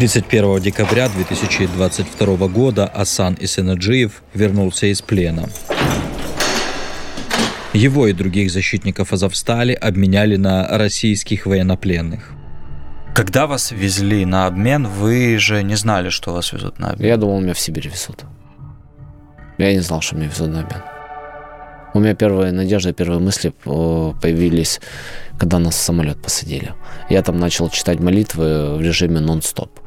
31 декабря 2022 года Асан Исенаджиев вернулся из плена. Его и других защитников Азовстали обменяли на российских военнопленных. Когда вас везли на обмен, вы же не знали, что вас везут на обмен. Я думал, меня в Сибирь везут. Я не знал, что меня везут на обмен. У меня первые надежды, первые мысли э, появились, когда нас в самолет посадили. Я там начал читать молитвы в режиме нон-стоп.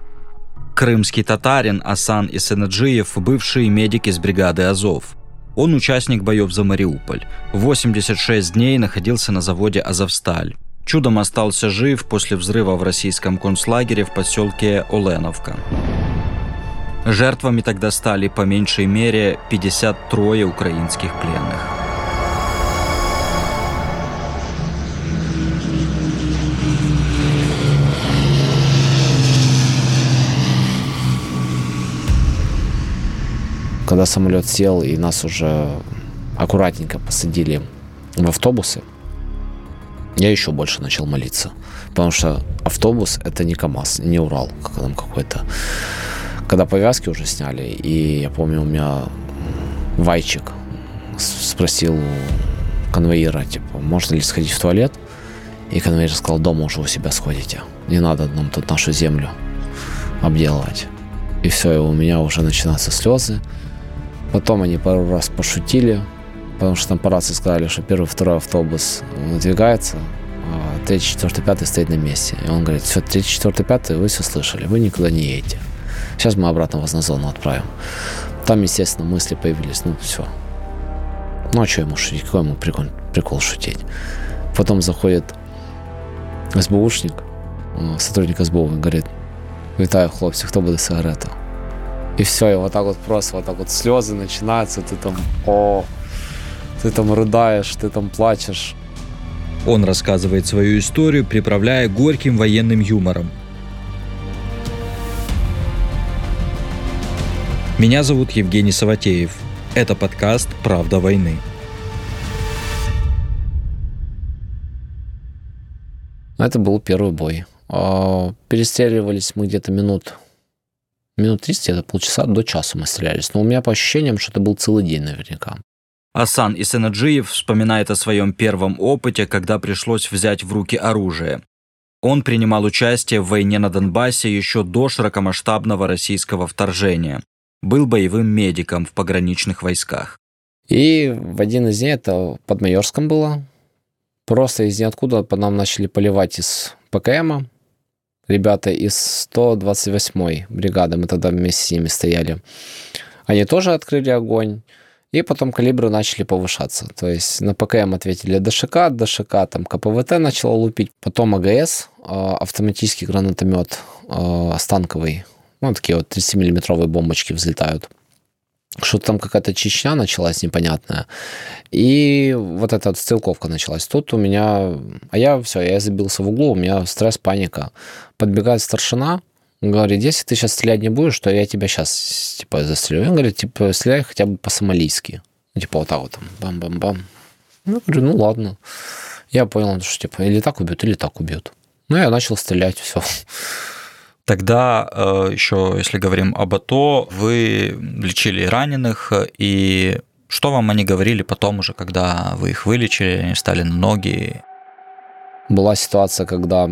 Крымский татарин Асан Исенаджиев – бывший медик из бригады «Азов». Он участник боев за Мариуполь. 86 дней находился на заводе «Азовсталь». Чудом остался жив после взрыва в российском концлагере в поселке Оленовка. Жертвами тогда стали по меньшей мере 53 украинских пленных. Когда самолет сел и нас уже аккуратненько посадили в автобусы, я еще больше начал молиться. Потому что автобус – это не КАМАЗ, не Урал, как там какой-то. Когда повязки уже сняли, и я помню, у меня Вайчик спросил конвоира, типа, можно ли сходить в туалет? И конвоир сказал, дома уже у себя сходите. Не надо нам тут нашу землю обделывать. И все, и у меня уже начинаются слезы. Потом они пару раз пошутили, потому что там по рации сказали, что первый, второй автобус двигается, а третий, четвертый, пятый стоит на месте. И он говорит, все, третий, четвертый, пятый, вы все слышали, вы никуда не едете. Сейчас мы обратно вас на зону отправим. Там, естественно, мысли появились, ну все. Ну а что ему шутить, какой ему прикол, прикол шутить? Потом заходит СБУшник, э, сотрудник СБУ, говорит, вітаю, хлопці, хто буде сигарету? И все, и вот так вот просто, вот так вот слезы начинаются, ты там, о, ты там рыдаешь, ты там плачешь. Он рассказывает свою историю, приправляя горьким военным юмором. Меня зовут Евгений Саватеев. Это подкаст «Правда войны». Это был первый бой. А, перестреливались мы где-то минут минут 30, это полчаса до часа мы стрелялись. Но у меня по ощущениям, что это был целый день наверняка. Асан Исенаджиев вспоминает о своем первом опыте, когда пришлось взять в руки оружие. Он принимал участие в войне на Донбассе еще до широкомасштабного российского вторжения. Был боевым медиком в пограничных войсках. И в один из дней, это под Майорском было, просто из ниоткуда по нам начали поливать из ПКМа, ребята из 128-й бригады, мы тогда вместе с ними стояли. Они тоже открыли огонь. И потом калибры начали повышаться. То есть на ПКМ ответили ДШК, ДШК там КПВТ начало лупить. Потом АГС, а, автоматический гранатомет а, станковый. Ну, такие вот 30-миллиметровые бомбочки взлетают что-то там какая-то Чечня началась непонятная. И вот эта вот стрелковка началась. Тут у меня... А я все, я забился в углу, у меня стресс, паника. Подбегает старшина, говорит, если ты сейчас стрелять не будешь, то я тебя сейчас, типа, застрелю. Он говорит, типа, стреляй хотя бы по-сомалийски. Ну, типа, вот так вот там, бам-бам-бам. Ну, говорю, ну, ладно. Я понял, что, типа, или так убьют, или так убьют. Ну, я начал стрелять, все. Тогда э, еще, если говорим об АТО, вы лечили раненых, и что вам они говорили потом уже, когда вы их вылечили, они стали на ноги? Была ситуация, когда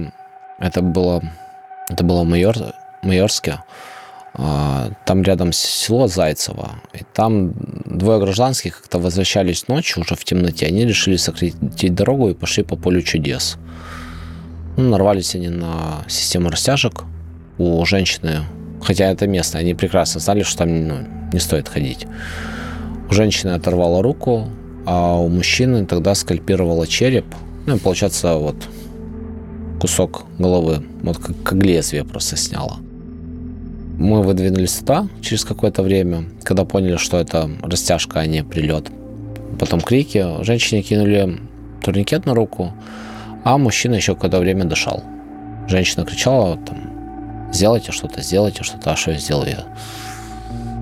это было, это было Майор, Майорске, а, там рядом село Зайцево, и там двое гражданских как-то возвращались ночью уже в темноте, они решили сократить дорогу и пошли по полю чудес. Ну, нарвались они на систему растяжек, у женщины, хотя это место, они прекрасно знали, что там ну, не стоит ходить. У женщины оторвала руку, а у мужчины тогда скальпировала череп. Ну, получается, вот кусок головы, вот как, как лезвие просто сняла. Мы выдвинулись туда через какое-то время, когда поняли, что это растяжка, а не прилет. Потом крики. Женщине кинули турникет на руку, а мужчина еще какое-то время дышал. Женщина кричала там, сделайте что-то, сделайте что-то, а что я сделаю?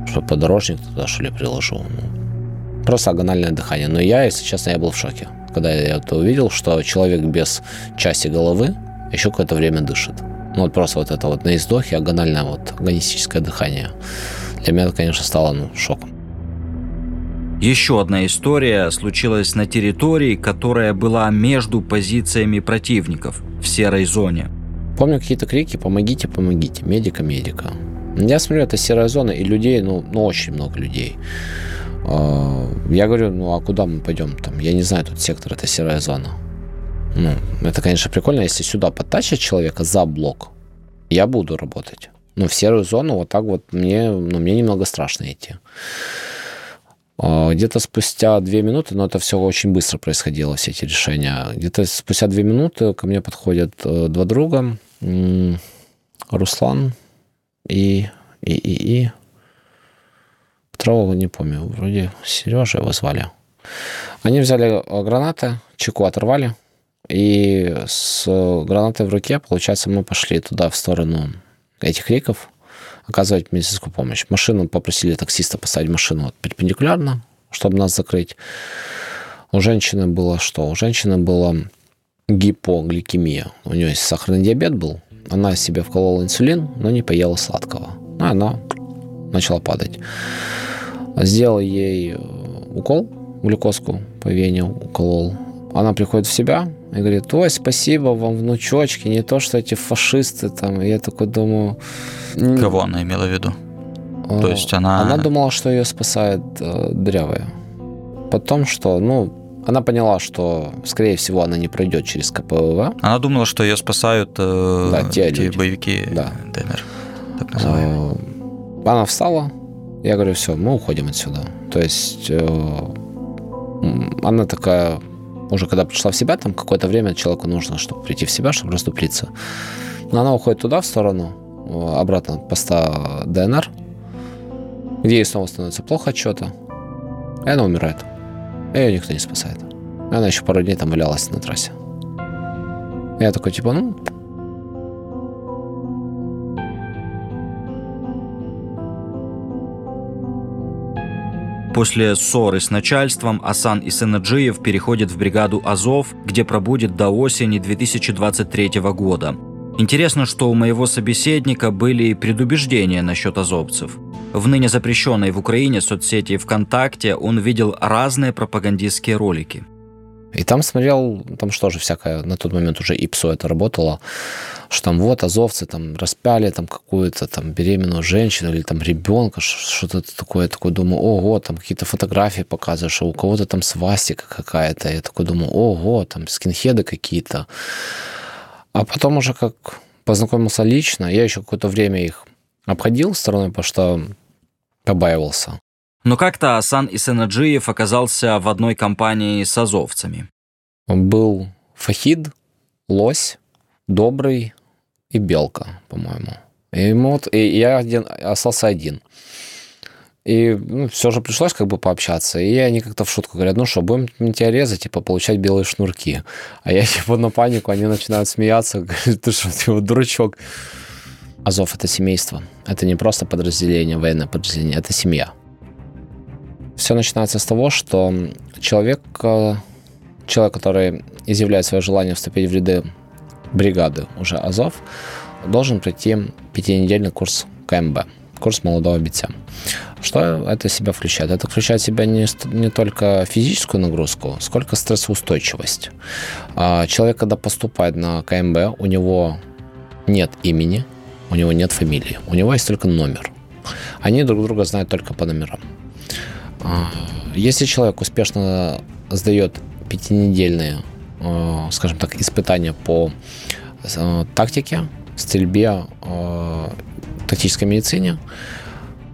Что подорожник туда, что ли, приложу. Ну, просто агональное дыхание. Но я, если честно, я был в шоке. Когда я это увидел, что человек без части головы еще какое-то время дышит. Ну, вот просто вот это вот на издохе агональное вот агонистическое дыхание. Для меня это, конечно, стало ну, шоком. Еще одна история случилась на территории, которая была между позициями противников в серой зоне. Помню какие-то крики «помогите, помогите», «медика, медика». Я смотрю, это серая зона, и людей, ну, ну очень много людей. А, я говорю, ну а куда мы пойдем там? Я не знаю, тут сектор, это серая зона. Ну, это, конечно, прикольно, если сюда подтащить человека за блок, я буду работать. Но в серую зону вот так вот мне, ну, мне немного страшно идти. А, где-то спустя две минуты, но это все очень быстро происходило, все эти решения. Где-то спустя две минуты ко мне подходят э, два друга, Руслан и, и, и, и второго не помню, вроде Сережа его звали. Они взяли э, гранаты, чеку оторвали, и с гранатой в руке, получается, мы пошли туда, в сторону этих реков, оказывать медицинскую помощь. Машину попросили таксиста поставить машину вот перпендикулярно, чтобы нас закрыть. У женщины было что? У женщины было гипогликемия. У нее сахарный диабет был. Она себе вколола инсулин, но не поела сладкого. И она начала падать. Сделал ей укол, глюкозку по вене уколол. Она приходит в себя и говорит, ой, спасибо вам, внучочки, не то, что эти фашисты там. И я такой думаю... Кого она имела в виду? То есть она... Она думала, что ее спасает э, дырявая. Потом, что, ну, она поняла, что, скорее всего, она не пройдет через КПВВ. Она думала, что ее спасают э, да, те эти люди. боевики да. ДНР, так называемые. Э, она встала, я говорю, все, мы уходим отсюда. То есть э, она такая, уже когда пришла в себя, там какое-то время человеку нужно, чтобы прийти в себя, чтобы расступлиться. Но она уходит туда, в сторону, э, обратно от поста ДНР, где ей снова становится плохо от чего-то, и она умирает. И ее никто не спасает. И она еще пару дней там валялась на трассе. И я такой, типа, ну, После ссоры с начальством Асан Исенаджиев переходит в бригаду «Азов», где пробудет до осени 2023 года. Интересно, что у моего собеседника были предубеждения насчет азовцев. В ныне запрещенной в Украине соцсети ВКонтакте он видел разные пропагандистские ролики. И там смотрел, там что же всякое, на тот момент уже ИПСО это работало, что там вот азовцы там распяли там какую-то там беременную женщину или там ребенка, что-то такое, я такой думаю, ого, там какие-то фотографии показывают, что у кого-то там свастика какая-то, я такой думаю, ого, там скинхеды какие-то. А потом уже как познакомился лично, я еще какое-то время их обходил стороной, потому что побаивался. Но как-то Асан Исенаджиев оказался в одной компании с азовцами. Он был Фахид, Лось, Добрый и Белка, по-моему. И, вот, и я один, остался один. И ну, все же пришлось как бы пообщаться. И они как-то в шутку говорят, ну что, будем тебя резать, типа, получать белые шнурки. А я типа на панику, они начинают смеяться. Говорят, ты что, ты вот дурачок. Азов — это семейство. Это не просто подразделение, военное подразделение, это семья. Все начинается с того, что человек, э, человек, который изъявляет свое желание вступить в ряды бригады уже Азов, должен пройти пятинедельный курс КМБ, курс молодого бойца. Что это себя включает? Это включает в себя не, не только физическую нагрузку, сколько стрессоустойчивость. А человек, когда поступает на КМБ, у него нет имени, у него нет фамилии, у него есть только номер. Они друг друга знают только по номерам. А, если человек успешно сдает пятинедельные, скажем так, испытания по а, тактике, стрельбе, тактической медицине,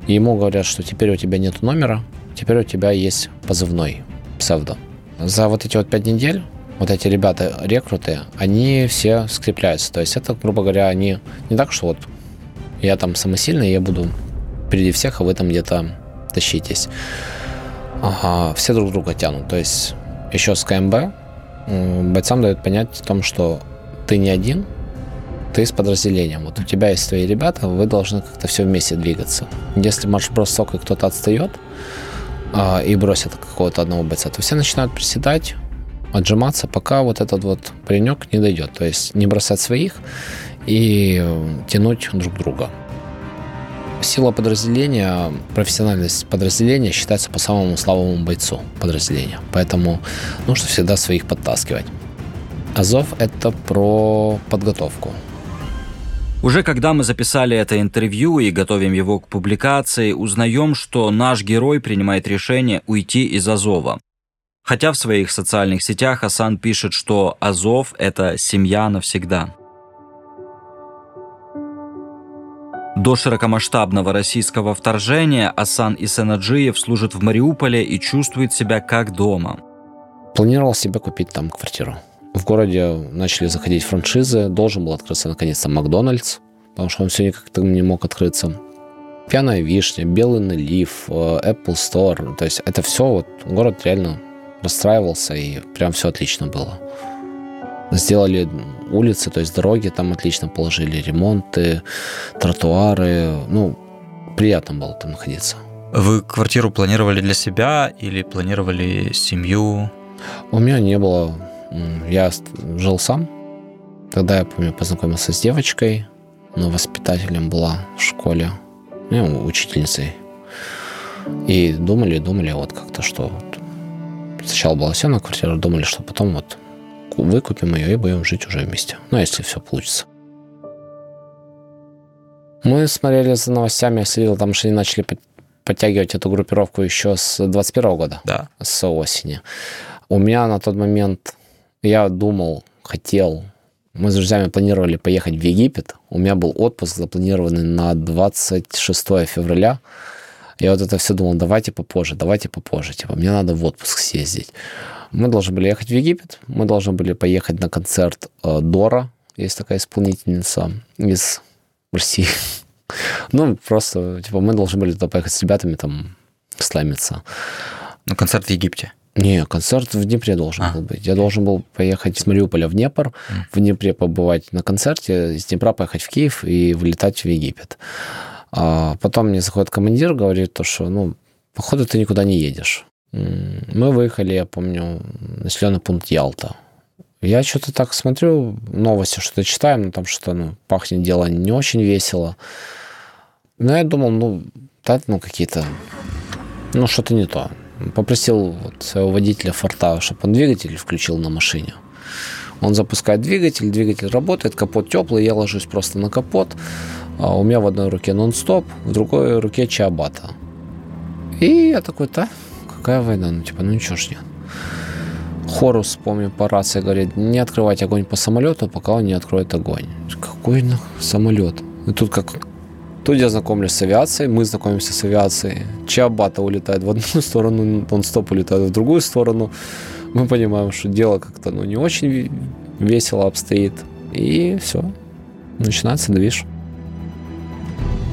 ему говорят, что теперь у тебя нет номера, теперь у тебя есть позывной, псевдо. За вот эти вот пять недель вот эти ребята, рекруты, они все скрепляются. То есть это, грубо говоря, они не так, что вот я там самосильный, я буду впереди всех, а вы там где-то тащитесь. Ага, все друг друга тянут. То есть еще с КМБ бойцам дают понять о том, что ты не один, ты с подразделением. Вот у тебя есть твои ребята, вы должны как-то все вместе двигаться. Если марш-бросок и кто-то отстает а, и бросит какого-то одного бойца, то все начинают приседать, отжиматься, пока вот этот вот паренек не дойдет. То есть не бросать своих и тянуть друг друга. Сила подразделения, профессиональность подразделения считается по самому слабому бойцу подразделения. Поэтому нужно всегда своих подтаскивать. Азов – это про подготовку. Уже когда мы записали это интервью и готовим его к публикации, узнаем, что наш герой принимает решение уйти из Азова. Хотя в своих социальных сетях Асан пишет, что Азов – это семья навсегда. До широкомасштабного российского вторжения Асан Исенаджиев служит в Мариуполе и чувствует себя как дома. Планировал себе купить там квартиру. В городе начали заходить франшизы, должен был открыться наконец-то Макдональдс, потому что он все никак не мог открыться. Пьяная вишня, белый налив, э, Apple Store. То есть это все, вот город реально расстраивался, и прям все отлично было. Сделали улицы, то есть дороги там отлично положили, ремонты, тротуары. Ну, приятно было там находиться. Вы квартиру планировали для себя или планировали семью? У меня не было. Я жил сам. Тогда я помню, познакомился с девочкой, но воспитателем была в школе, ну, учительницей. И думали, думали вот как-то, что сначала была съемная квартира, думали, что потом вот выкупим ее и будем жить уже вместе. Ну, если все получится. Мы смотрели за новостями, я следил, там что они начали подтягивать эту группировку еще с 21 года. Да. С осени. У меня на тот момент, я думал, хотел, мы с друзьями планировали поехать в Египет. У меня был отпуск запланированный на 26 февраля. Я вот это все думал, давайте попозже, давайте попозже. Типа, мне надо в отпуск съездить. Мы должны были ехать в Египет, мы должны были поехать на концерт э, Дора, есть такая исполнительница из России. ну, просто, типа, мы должны были туда поехать с ребятами, там, слаймиться. Ну, концерт в Египте? Не, концерт в Днепре должен а. был быть. Я должен был поехать с Мариуполя в Днепр, mm. в Днепре побывать на концерте, из Днепра поехать в Киев и вылетать в Египет. А потом мне заходит командир, говорит то, что, ну, походу, ты никуда не едешь. Мы выехали, я помню, населенный пункт Ялта. Я что-то так смотрю, новости что-то читаем, но там что-то ну, пахнет дело не очень весело. Но я думал, ну, да, ну, какие-то, ну, что-то не то. Попросил вот своего водителя форта, чтобы он двигатель включил на машине. Он запускает двигатель, двигатель работает, капот теплый, я ложусь просто на капот. А у меня в одной руке нон-стоп, в другой руке чабата. И я такой, да, какая война? Ну, типа, ну ничего ж нет. Хорус, помню, по рации говорит, не открывать огонь по самолету, пока он не откроет огонь. Какой нах самолет? И тут как Тут я знакомлюсь с авиацией, мы знакомимся с авиацией. Чиабата улетает в одну сторону, он стоп улетает в другую сторону. Мы понимаем, что дело как-то ну, не очень весело обстоит. И все. Начинается движ.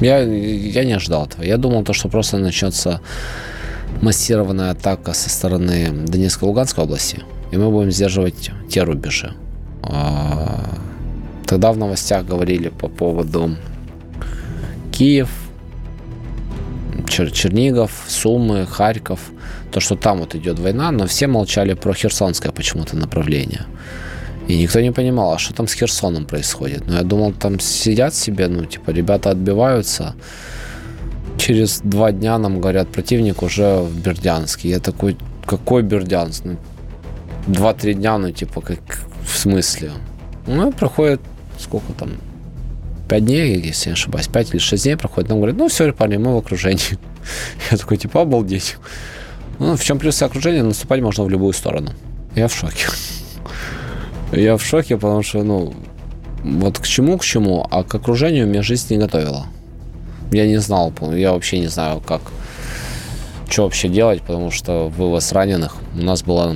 Я, я не ожидал этого. Я думал, то, что просто начнется массированная атака со стороны Донецкой и Луганской области, и мы будем сдерживать те рубежи. А, тогда в новостях говорили по поводу Киев, Чер Чернигов, Сумы, Харьков, то, что там вот идет война, но все молчали про Херсонское почему-то направление. И никто не понимал, а что там с Херсоном происходит. Но я думал, там сидят себе, ну, типа, ребята отбиваются, через два дня нам говорят, противник уже в Бердянске. Я такой, какой Бердянск? Ну, два-три дня, ну, типа, как в смысле? Ну, проходит сколько там? Пять дней, если не ошибаюсь, пять или шесть дней проходит. Нам говорят, ну, все, парни, мы в окружении. Я такой, типа, обалдеть. Ну, в чем плюс окружения? Наступать можно в любую сторону. Я в шоке. Я в шоке, потому что, ну, вот к чему, к чему, а к окружению меня жизнь не готовила. Я не знал, я вообще не знаю, как, что вообще делать, потому что вывоз раненых. У нас была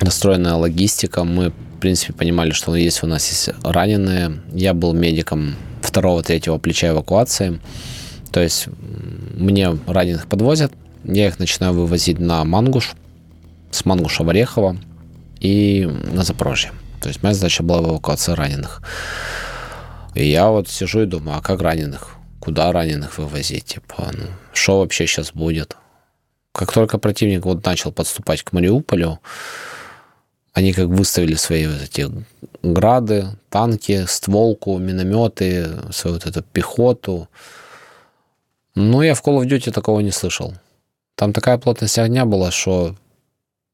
настроенная логистика, мы, в принципе, понимали, что есть у нас есть раненые. Я был медиком второго, третьего плеча эвакуации. То есть мне раненых подвозят, я их начинаю вывозить на Мангуш, с Мангуша в Орехово и на Запорожье. То есть моя задача была эвакуация раненых. И я вот сижу и думаю, а как раненых? Куда раненых вывозить? Типа, ну, что вообще сейчас будет? Как только противник вот начал подступать к Мариуполю, они как выставили свои вот эти грады, танки, стволку, минометы, свою вот эту пехоту. Но я в Call of Duty такого не слышал. Там такая плотность огня была, что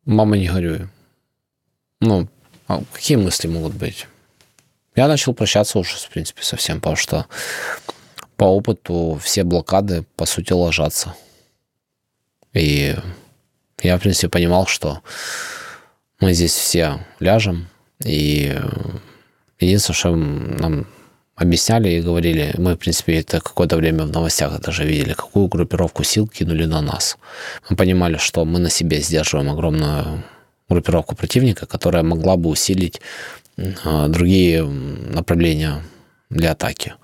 мама не горюй. Ну, а какие мысли могут быть? Я начал прощаться уже, в принципе, совсем, потому что по опыту все блокады, по сути, ложатся. И я, в принципе, понимал, что мы здесь все ляжем, и единственное, что нам объясняли и говорили, мы, в принципе, это какое-то время в новостях даже видели, какую группировку сил кинули на нас. Мы понимали, что мы на себе сдерживаем огромную группировку противника, которая могла бы усилить а, другие направления для атаки.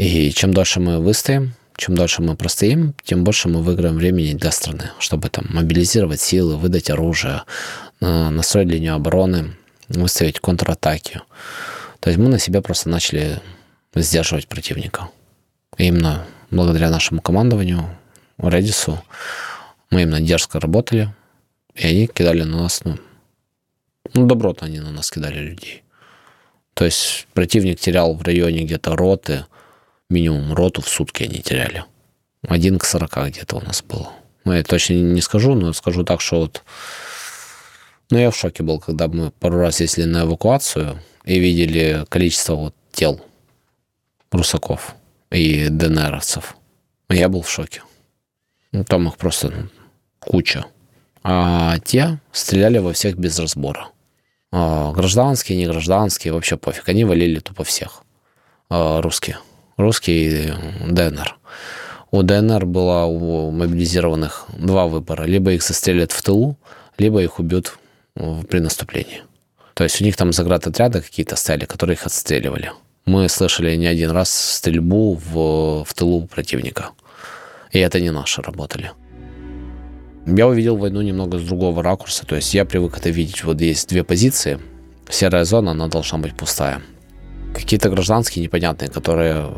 И чем дольше мы выстоим, чем дольше мы простоим, тем больше мы выиграем времени для страны, чтобы там мобилизировать силы, выдать оружие, настроить линию обороны, выставить контратаки. То есть мы на себя просто начали сдерживать противника. И именно благодаря нашему командованию, Редису, мы именно дерзко работали, и они кидали на нас, ну, ну, добротно они на нас кидали людей. То есть противник терял в районе где-то роты, минимум роту в сутки они теряли. Один к сорока где-то у нас было. Ну, я точно не скажу, но скажу так, что вот... Ну, я в шоке был, когда мы пару раз ездили на эвакуацию и видели количество вот тел русаков и ДНРовцев. Я был в шоке. Ну, там их просто ну, куча. А те стреляли во всех без разбора. А, гражданские, не гражданские, вообще пофиг. Они валили тупо всех. А, русские. Русские и ДНР. У ДНР было у мобилизированных два выбора. Либо их застрелят в тылу, либо их убьют при наступлении. То есть у них там заградотряды какие-то стояли, которые их отстреливали. Мы слышали не один раз стрельбу в, в тылу противника. И это не наши работали. Я увидел войну немного с другого ракурса. То есть я привык это видеть. Вот есть две позиции. Серая зона, она должна быть пустая. Какие-то гражданские непонятные, которые,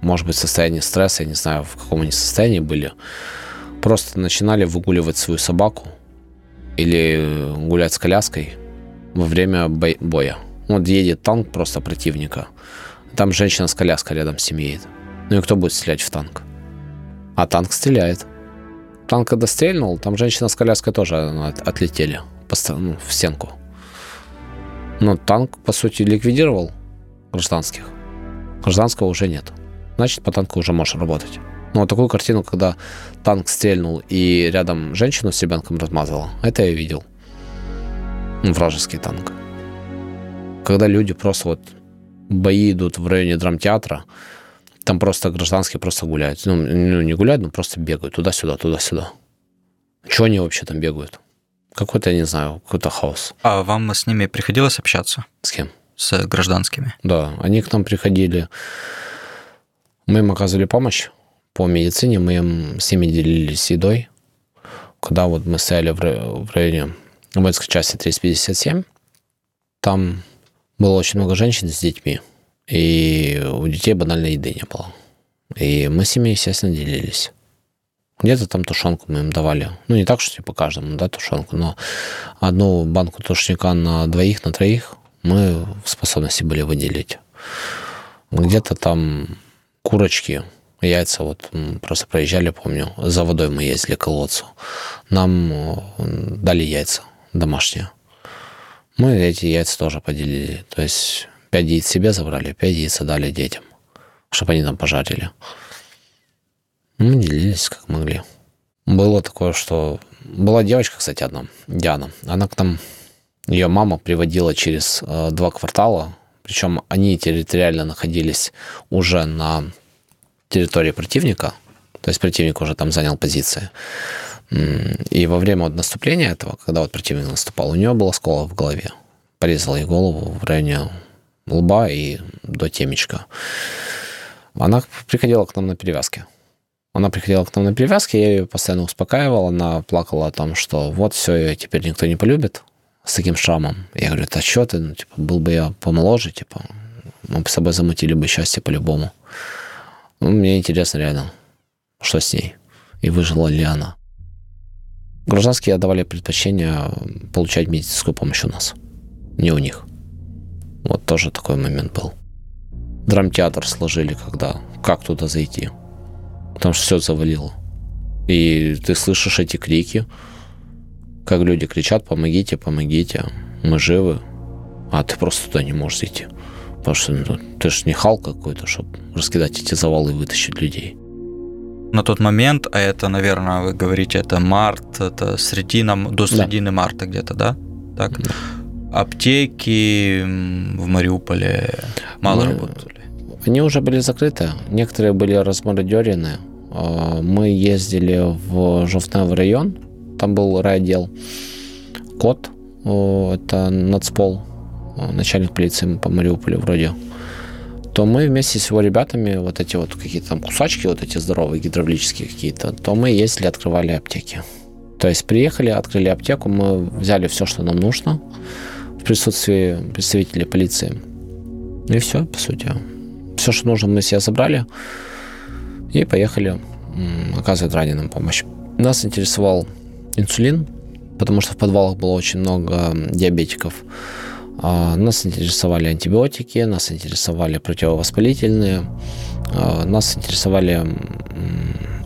может быть, в состоянии стресса, я не знаю, в каком они состоянии были, просто начинали выгуливать свою собаку или гулять с коляской во время боя. Вот едет танк просто противника. Там женщина с коляской рядом с едет. Ну и кто будет стрелять в танк? А танк стреляет танк когда там женщина с коляской тоже отлетели ну, в стенку. Но танк, по сути, ликвидировал гражданских. Гражданского уже нет. Значит, по танку уже можешь работать. Но вот такую картину, когда танк стрельнул и рядом женщину с ребенком размазала, это я видел. Вражеский танк. Когда люди просто вот бои идут в районе драмтеатра, там просто гражданские просто гуляют. Ну, ну не гуляют, но просто бегают туда-сюда, туда-сюда. Чего они вообще там бегают? Какой-то, я не знаю, какой-то хаос. А вам с ними приходилось общаться? С кем? С гражданскими. Да, они к нам приходили. Мы им оказывали помощь по медицине, мы им с ними делились едой. Когда вот мы стояли в районе воинской части 357, там было очень много женщин с детьми. И у детей банальной еды не было. И мы с ними, естественно, делились. Где-то там тушенку мы им давали. Ну, не так, что типа каждому, да, тушенку, но одну банку тушника на двоих, на троих мы в способности были выделить. Где-то там курочки, яйца, вот просто проезжали, помню, за водой мы ездили к колодцу. Нам э, дали яйца домашние. Мы эти яйца тоже поделили. То есть Пять яиц себе забрали, пять яиц дали детям, чтобы они там пожарили. Мы делились как могли. Было такое, что... Была девочка, кстати, одна, Диана. Она к нам... Ее мама приводила через э, два квартала. Причем они территориально находились уже на территории противника. То есть противник уже там занял позиции. И во время вот наступления этого, когда вот противник наступал, у нее было скола в голове. Порезала ей голову в районе лба и до темечка. Она приходила к нам на перевязке. Она приходила к нам на перевязке, я ее постоянно успокаивал, она плакала о том, что вот все, ее теперь никто не полюбит с таким шрамом. Я говорю, а что ты, ну, типа, был бы я помоложе, типа, мы бы с собой замутили бы счастье по-любому. Ну, мне интересно реально, что с ней и выжила ли она. Гражданские отдавали предпочтение получать медицинскую помощь у нас, не у них. Вот тоже такой момент был. Драмтеатр сложили, когда как туда зайти. Потому что все завалило. И ты слышишь эти крики, как люди кричат, помогите, помогите, мы живы, а ты просто туда не можешь зайти. Потому что ну, ты же не хал какой-то, чтобы раскидать эти завалы и вытащить людей. На тот момент, а это, наверное, вы говорите, это март, это середина, до середины да. марта где-то, да? Так? Да. Аптеки в Мариуполе мало мы, работали. Они уже были закрыты, некоторые были размародерены. А, мы ездили в Жовтневый район, там был райотдел. Кот, это нацпол, начальник полиции по Мариуполю вроде, то мы вместе с его ребятами, вот эти вот какие-то там кусачки, вот эти здоровые гидравлические какие-то, то мы ездили, открывали аптеки. То есть приехали, открыли аптеку, мы взяли все, что нам нужно в присутствии представителей полиции. И все, по сути. Все, что нужно, мы себе забрали и поехали оказывать раненым помощь. Нас интересовал инсулин, потому что в подвалах было очень много диабетиков. А, нас интересовали антибиотики, нас интересовали противовоспалительные, а, нас интересовали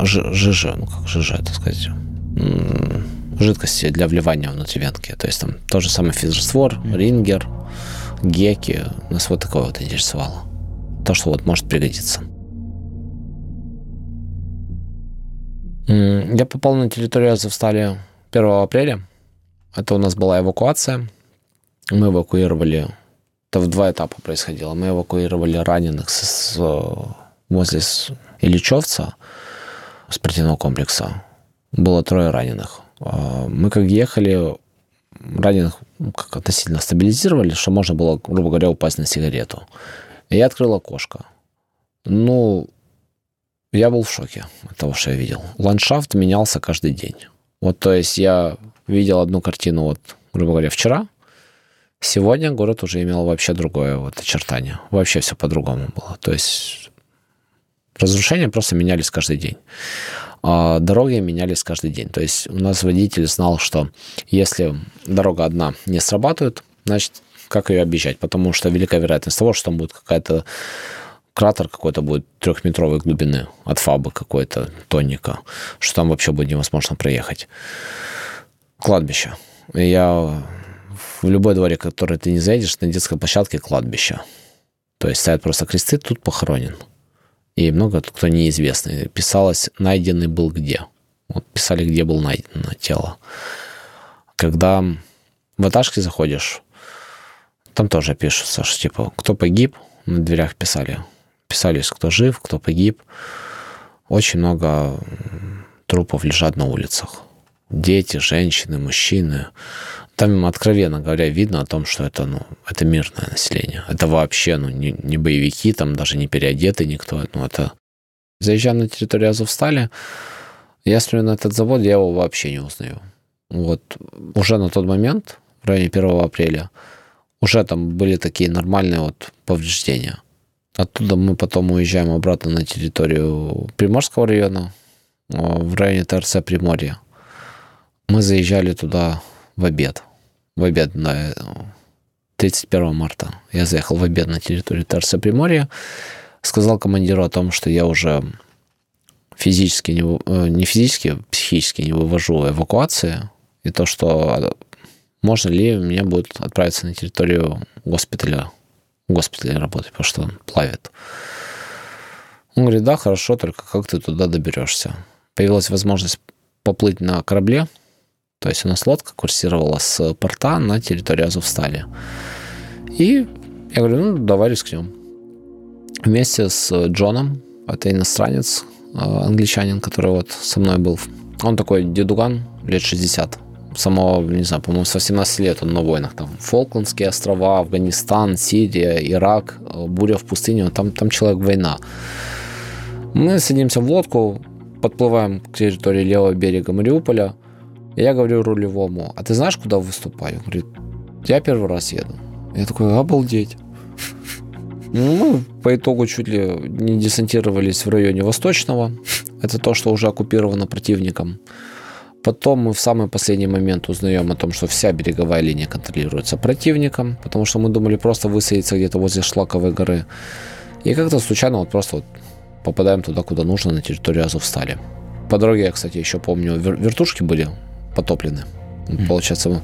ЖЖ, ну как ЖЖ, так сказать, жидкости для вливания внутри венки. То есть там тот же самый физраствор, рингер, геки. Нас вот такое вот интересовало. То, что вот может пригодиться. Я попал на территорию Азовстали 1 апреля. Это у нас была эвакуация. Мы эвакуировали, это в два этапа происходило. Мы эвакуировали раненых с, с, возле Ильичевца, спортивного комплекса. Было трое раненых. А, мы как ехали, раненых как относительно стабилизировали, что можно было, грубо говоря, упасть на сигарету. И я открыл окошко. Ну, я был в шоке от того, что я видел. Ландшафт менялся каждый день. Вот, то есть я видел одну картину, вот, грубо говоря, вчера. Сегодня город уже имел вообще другое вот очертание. Вообще все по-другому было. То есть разрушения просто менялись каждый день. А дороги менялись каждый день. То есть у нас водитель знал, что если дорога одна не срабатывает, значит, как ее объезжать? Потому что велика вероятность того, что там будет какая-то кратер какой-то будет трехметровой глубины от фабы какой-то, тонника, что там вообще будет невозможно проехать. Кладбище. Я в любой дворе, который ты не заедешь, на детской площадке кладбище. То есть стоят просто кресты, тут похоронен. И много кто неизвестный. Писалось, найденный был где. Вот писали, где был найдено тело. Когда в этажке заходишь, там тоже пишется, что типа, кто погиб, на дверях писали, писались, кто жив, кто погиб. Очень много трупов лежат на улицах. Дети, женщины, мужчины. Там откровенно говоря видно о том, что это, ну, это мирное население. Это вообще, ну, не, не боевики, там даже не переодеты никто. Ну, это... Заезжая на территорию Азовстали, я смотрю на этот завод, я его вообще не узнаю. Вот уже на тот момент, в районе 1 апреля, уже там были такие нормальные вот повреждения. Оттуда мы потом уезжаем обратно на территорию Приморского района, в районе ТРЦ Приморья. Мы заезжали туда в обед. В обед на 31 марта. Я заехал в обед на территорию ТРЦ Приморья. Сказал командиру о том, что я уже физически, не, э, не физически, а психически не вывожу эвакуации. И то, что можно ли мне будет отправиться на территорию госпиталя в госпитале работать, потому что он плавит. Он говорит, да, хорошо, только как ты туда доберешься? Появилась возможность поплыть на корабле, то есть у нас лодка курсировала с порта на территорию Азовстали. И я говорю, ну, давай рискнем. Вместе с Джоном, это иностранец, а, англичанин, который вот со мной был. Он такой дедуган, лет 60 самого, не знаю, по-моему, с 18 лет он на войнах. Там Фолклендские острова, Афганистан, Сирия, Ирак, э, буря в пустыне, там, там человек война. Мы садимся в лодку, подплываем к территории левого берега Мариуполя. И я говорю рулевому, а ты знаешь, куда выступаю? Он говорит, я первый раз еду. Я такой, обалдеть. Ну, мы по итогу чуть ли не десантировались в районе Восточного. Это то, что уже оккупировано противником. Потом мы в самый последний момент узнаем о том, что вся береговая линия контролируется противником, потому что мы думали просто высадиться где-то возле Шлаковой горы. И как-то случайно вот просто вот попадаем туда, куда нужно, на территорию Азовстали. По дороге я, кстати, еще помню, вер- вертушки были потоплены. Mm-hmm. Получается,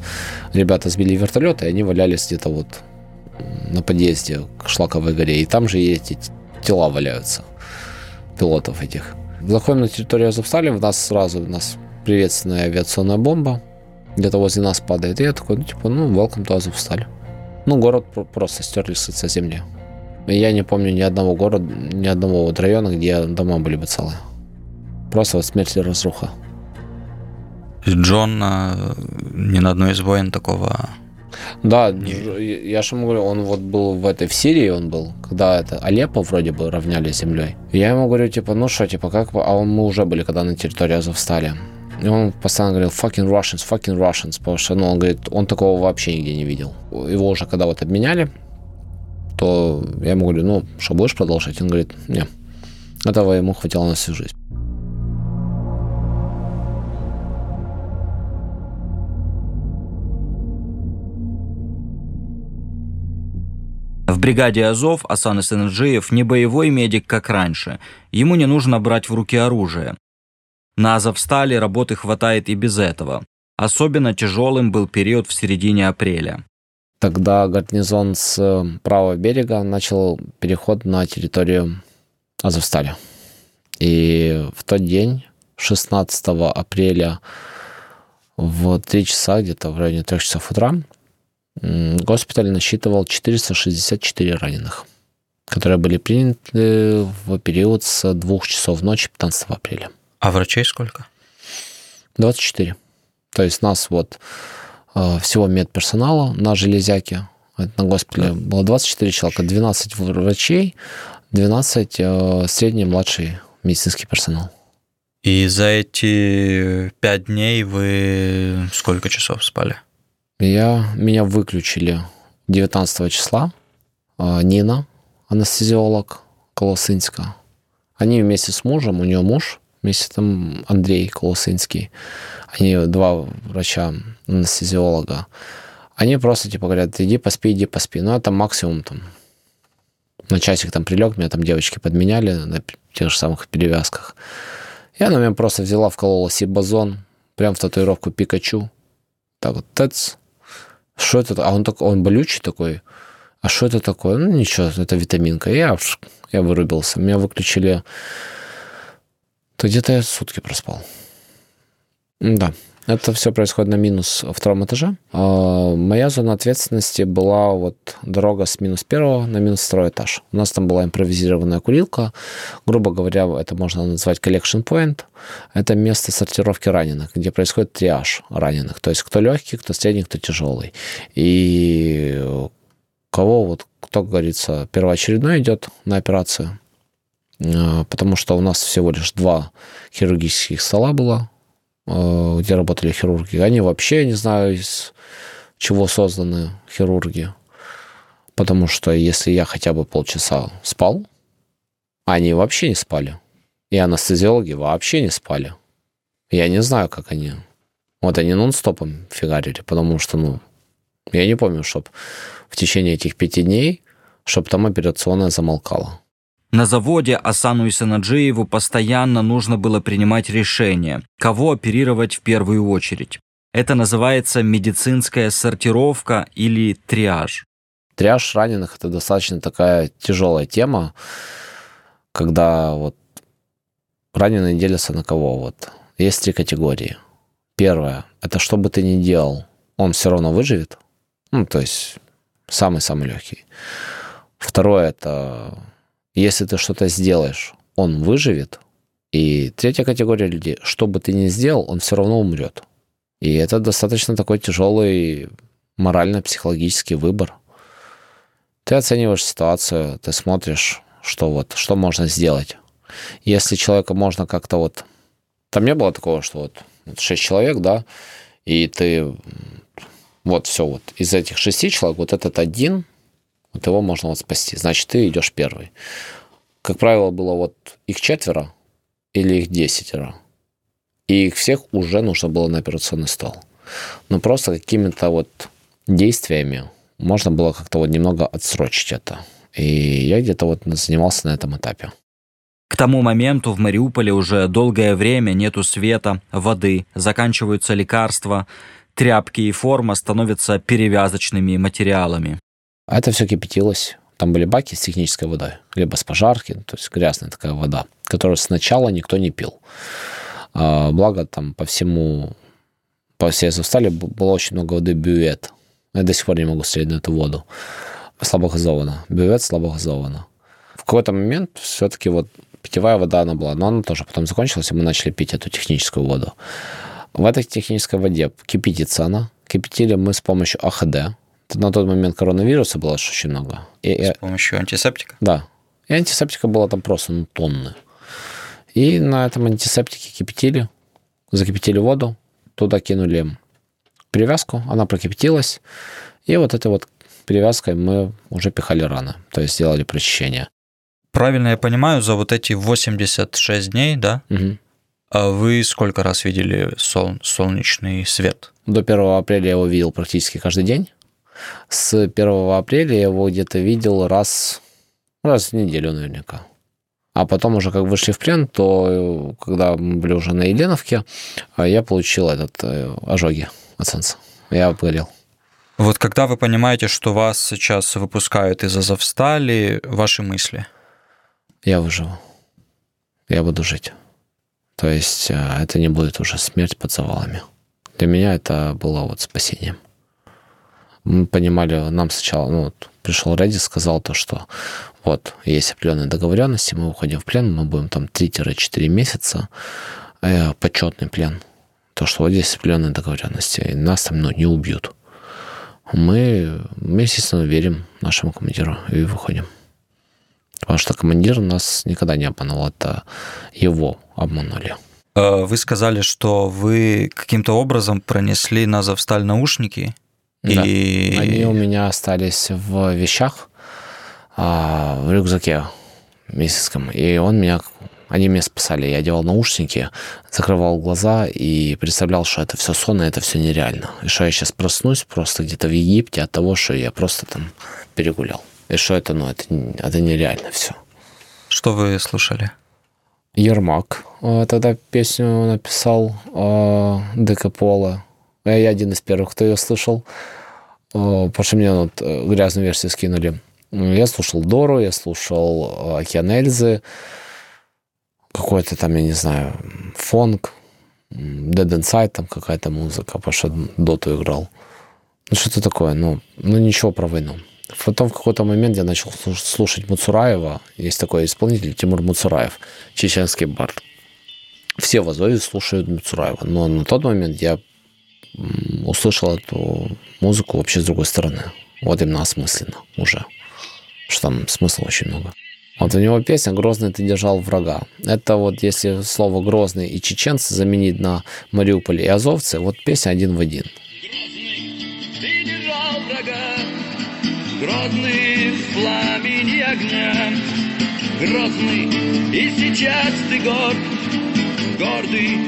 ребята сбили вертолет, и они валялись где-то вот на подъезде к Шлаковой горе. И там же эти тела валяются, пилотов этих. Заходим на территорию Азовстали, в нас сразу, нас приветственная авиационная бомба, где-то возле нас падает. И я такой, ну, типа, ну, welcome to Азовсталь. Ну, город просто стерли с земли. Я не помню ни одного города, ни одного вот района, где дома были бы целые. Просто вот смерть и разруха. Джон ни на одной из войн такого да, я же ему говорю, он вот был в этой, в Сирии он был, когда это Алеппо вроде бы равняли землей. Я ему говорю, типа, ну что, типа, как а он, мы уже были, когда на территории Азовстали. И он постоянно говорил fucking Russians, fucking Russians, потому что, ну, он говорит, он такого вообще нигде не видел. Его уже когда вот обменяли, то я ему говорю, ну, что, будешь продолжать? Он говорит, не, этого ему хватило на всю жизнь. В бригаде Азов Асан Исенаджиев не боевой медик, как раньше. Ему не нужно брать в руки оружие. На Азовстале работы хватает и без этого. Особенно тяжелым был период в середине апреля. Тогда гарнизон с э, правого берега начал переход на территорию Азовстали. И в тот день, 16 апреля, в 3 часа, где-то в районе 3 часов утра, госпиталь насчитывал 464 раненых, которые были приняты в период с 2 часов ночи 15 апреля. А врачей сколько? 24. То есть нас вот э, всего медперсонала на железяке, на госпитале было 24 человека, 12 врачей, 12 э, средний и младший медицинский персонал. И за эти пять дней вы сколько часов спали? Я, меня выключили 19 числа. Э, Нина, анестезиолог Колосынска. Они вместе с мужем, у нее муж, вместе там Андрей Колосынский. Они два врача, анестезиолога. Они просто типа говорят, иди поспи, иди поспи. Ну, это максимум там на часик там прилег, меня там девочки подменяли на тех же самых перевязках. И она меня просто взяла, вколола сибазон, прям в татуировку Пикачу. Так вот, тец. Что это? А он такой, он болючий такой. А что это такое? Ну, ничего, это витаминка. Я, я вырубился. Меня выключили. То где-то я сутки проспал. Да. Это все происходит на минус втором этаже. А моя зона ответственности была вот дорога с минус первого на минус второй этаж. У нас там была импровизированная курилка. Грубо говоря, это можно назвать collection point. Это место сортировки раненых, где происходит триаж раненых. То есть кто легкий, кто средний, кто тяжелый. И кого вот, кто, говорится, первоочередной идет на операцию, потому что у нас всего лишь два хирургических стола было Э, где работали хирурги, они вообще, не знаю, из чего созданы хирурги. Потому что если я хотя бы полчаса спал, они вообще не спали. И анестезиологи вообще не спали. Я не знаю, как они. Вот они нон-стопом фигарили, потому что, ну, я не помню, чтобы в течение этих пяти дней, чтобы там операционная замолкала. На заводе Асану Исанаджиеву постоянно нужно было принимать решение, кого оперировать в первую очередь. Это называется медицинская сортировка или триаж. Триаж раненых – это достаточно такая тяжелая тема, когда вот раненые делятся на кого? Вот есть три категории. Первое – это что бы ты ни делал, он все равно выживет. Ну, то есть самый-самый легкий. Второе – это если ты что-то сделаешь, он выживет. И третья категория людей, что бы ты ни сделал, он все равно умрет. И это достаточно такой тяжелый морально-психологический выбор. Ты оцениваешь ситуацию, ты смотришь, что вот, что можно сделать. Если человека можно как-то вот... Там не было такого, что вот, шесть человек, да, и ты вот все вот из этих шести человек, вот этот один Вот его можно вот спасти. Значит, ты идешь первый. Как правило, было вот их четверо или их десятеро. И их всех уже нужно было на операционный стол. Но просто какими-то вот действиями можно было как-то вот немного отсрочить это. И я где-то вот занимался на этом этапе. К тому моменту в Мариуполе уже долгое время нету света, воды, заканчиваются лекарства, тряпки и форма становятся перевязочными материалами. А это все кипятилось. Там были баки с технической водой, либо с пожарки, то есть грязная такая вода, которую сначала никто не пил. А, благо там по всему, по всей Азовстали было очень много воды бювет. Я до сих пор не могу стрелять на эту воду. Слабогазована. Бювет слабогазована. В какой-то момент все-таки вот питьевая вода она была, но она тоже потом закончилась, и мы начали пить эту техническую воду. В этой технической воде кипятится она. Кипятили мы с помощью АХД. На тот момент коронавируса было очень много. И, с помощью антисептика? Да. И антисептика было там просто ну, тонны. И на этом антисептике кипятили, закипятили воду, туда кинули перевязку, она прокипятилась, и вот этой вот перевязкой мы уже пихали раны, то есть сделали прочищение. Правильно я понимаю, за вот эти 86 дней, да, угу. А вы сколько раз видели сол, солнечный свет? До 1 апреля я его видел практически каждый день. С 1 апреля я его где-то видел раз, раз в неделю наверняка. А потом уже как вышли в плен, то когда мы были уже на Еленовке, я получил этот э, ожоги от солнца. Я обгорел. Вот когда вы понимаете, что вас сейчас выпускают из Азовстали, ваши мысли? Я выживу. Я буду жить. То есть э, это не будет уже смерть под завалами. Для меня это было вот спасением. Мы понимали, нам сначала, ну, пришел Редди, сказал то, что вот есть определенные договоренности, мы уходим в плен, мы будем там 3-4 месяца, э, почетный плен. То, что вот есть определенные договоренности, и нас там ну, не убьют. Мы, мы, естественно, верим нашему командиру и выходим. Потому что командир нас никогда не обманул, это его обманули. Э, вы сказали, что вы каким-то образом пронесли на Завсталь наушники. Да. И... Они у меня остались в вещах, а, в рюкзаке месяцком. И он меня они меня спасали. Я одевал наушники, закрывал глаза и представлял, что это все сон, и это все нереально. И что я сейчас проснусь просто где-то в Египте от того, что я просто там перегулял. И что это, ну, это, это нереально все. Что вы слушали? Ермак э, тогда песню написал э, Дека Пола. Я один из первых, кто ее слышал. Э, потому что мне вот грязную версию скинули. Я слушал Дору, я слушал Океан Эльзы, какой-то там, я не знаю, фонг, Dead Inside, там какая-то музыка, потому что Доту играл. Ну, что-то такое, ну, ну, ничего про войну. Потом в какой-то момент я начал слушать Муцураева. Есть такой исполнитель Тимур Муцураев, чеченский бард. Все в Азове слушают Муцураева. Но на тот момент я услышал эту музыку вообще с другой стороны. Вот именно осмысленно уже. Что там смысла очень много. Вот у него песня «Грозный ты держал врага». Это вот если слово «грозный» и «чеченцы» заменить на Мариуполь и азовцы, вот песня один в один. Грозный в пламени огня, Грозный, и сейчас ты горд, Гордый,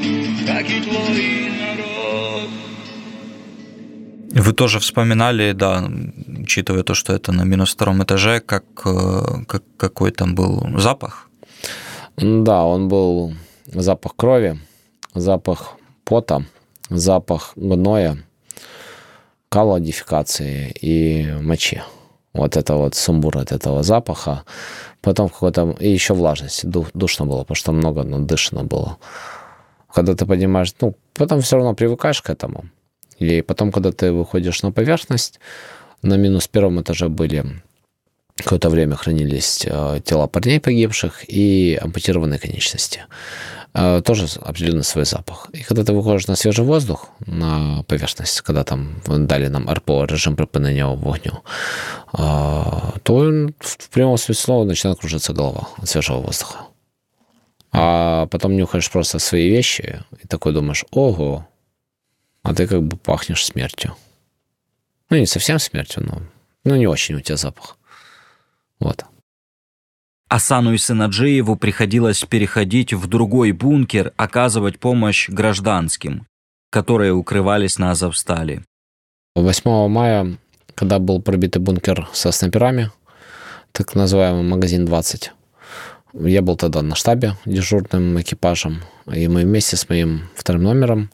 как и твой народ. Вы тоже вспоминали, да, учитывая то, что это на минус втором этаже, как, э, как какой там был запах? Да, он был запах крови, запах пота, запах гноя, калодификации и мочи вот это вот сумбур от этого запаха. Потом какой-то... И еще влажность. Душно было, потому что много дышно было. Когда ты понимаешь... Ну, потом все равно привыкаешь к этому. И потом, когда ты выходишь на поверхность, на минус первом этаже были какое-то время хранились э, тела парней погибших и ампутированные конечности. Э, тоже определенный свой запах. И когда ты выходишь на свежий воздух, на поверхность, когда там дали нам РПО, режим припинения вогню, э, то в прямом смысле слова начинает кружиться голова от свежего воздуха. А потом нюхаешь просто свои вещи и такой думаешь, ого, а ты как бы пахнешь смертью. Ну, не совсем смертью, но ну, не очень у тебя запах. Вот. Асану и Сынаджиеву приходилось переходить в другой бункер, оказывать помощь гражданским, которые укрывались на Азовстале. 8 мая, когда был пробитый бункер со снайперами, так называемый магазин 20, я был тогда на штабе дежурным экипажем, и мы вместе с моим вторым номером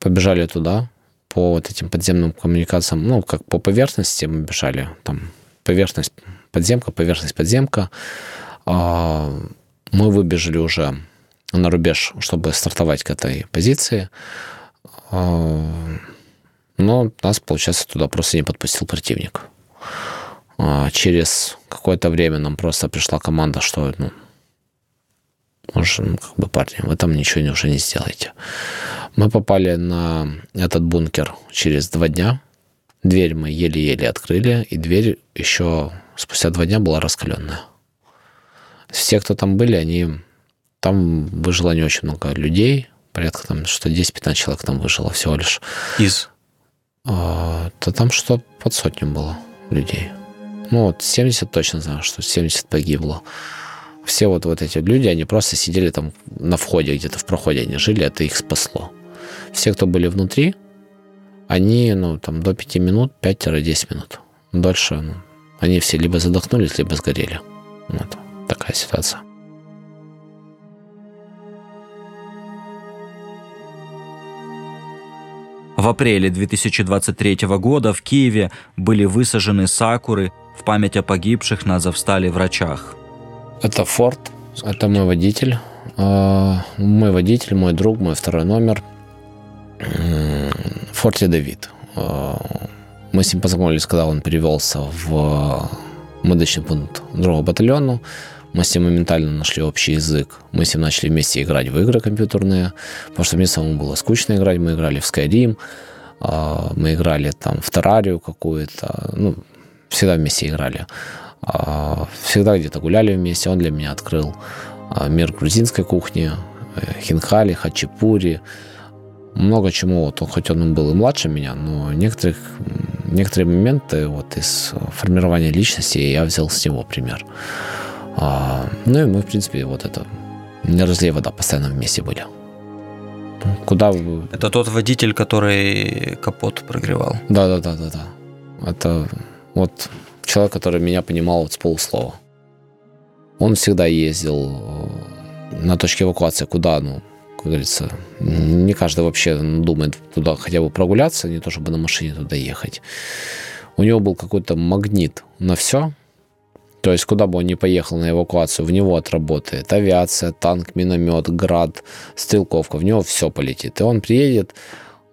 побежали туда, по вот этим подземным коммуникациям, ну, как по поверхности мы бежали, там, поверхность подземка, поверхность подземка. А, мы выбежали уже на рубеж, чтобы стартовать к этой позиции. А, но нас, получается, туда просто не подпустил противник. А, через какое-то время нам просто пришла команда, что, ну, может, ну, как бы, парни, вы там ничего уже не сделаете. Мы попали на этот бункер через два дня. Дверь мы еле-еле открыли, и дверь еще спустя два дня была раскаленная. Все, кто там были, они... Там выжило не очень много людей. Порядка там, что 10-15 человек там выжило всего лишь. Из? А, то там что под сотню было людей. Ну, вот 70 точно знаю, что 70 погибло. Все вот, вот эти люди, они просто сидели там на входе, где-то в проходе они жили, это их спасло. Все, кто были внутри, они, ну, там, до 5 минут, 5-10 минут. Дольше, ну, они все либо задохнулись, либо сгорели. Вот такая ситуация. В апреле 2023 года в Киеве были высажены сакуры в память о погибших на Азовстале врачах. Это Форд, это мой водитель. А, мой водитель, мой друг, мой второй номер. Форти Давид. Мы с ним познакомились, когда он перевелся в медичный пункт другого батальона. Мы с ним моментально нашли общий язык. Мы с ним начали вместе играть в игры компьютерные, потому что мне самому было скучно играть. Мы играли в Skyrim, а, мы играли там в Террарию какую-то. Ну, всегда вместе играли. А, всегда где-то гуляли вместе. Он для меня открыл а, мир грузинской кухни, э, хинкали, хачапури, много чему. Вот, хоть он был и младше меня, но некоторых, некоторые моменты вот из формирования личности я взял с него пример. А, ну и мы, в принципе, вот это не разлей вода, постоянно вместе были. Куда Это тот водитель, который капот прогревал. Да, да, да, да, да. Это вот человек, который меня понимал вот с полуслова. Он всегда ездил э, на точке эвакуации, куда, ну, как говорится, не каждый вообще думает туда хотя бы прогуляться, не то чтобы на машине туда ехать. У него был какой-то магнит на все. То есть, куда бы он ни поехал на эвакуацию, в него отработает авиация, танк, миномет, град, стрелковка, в него все полетит. И он приедет,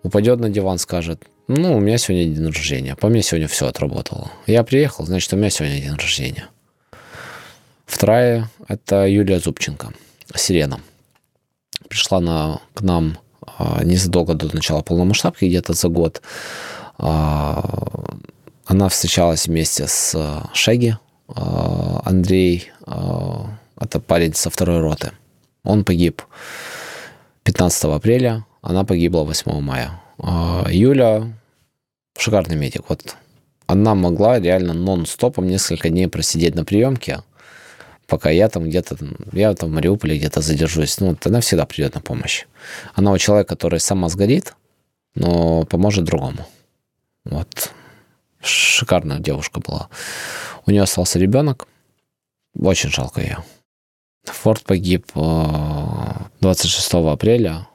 упадет на диван, скажет, ну, у меня сегодня день рождения. По мне сегодня все отработало. Я приехал, значит, у меня сегодня день рождения. Вторая – это Юлия Зубченко, «Сирена». Пришла на, к нам а, незадолго до начала полномасштабки, где-то за год. А, она встречалась вместе с а, Шеги, Андрей, это парень со второй роты. Он погиб 15 апреля, она погибла 8 мая. А, Юля шикарный медик. Вот она могла реально нон-стопом несколько дней просидеть на приемке, пока я там где-то, я там в Мариуполе где-то задержусь. Ну, вот она всегда придет на помощь. Она у человека, который сама сгорит, но поможет другому. Вот. Шикарная девушка была. У нее остался ребенок. Очень жалко ее. Форд погиб 26 э, апреля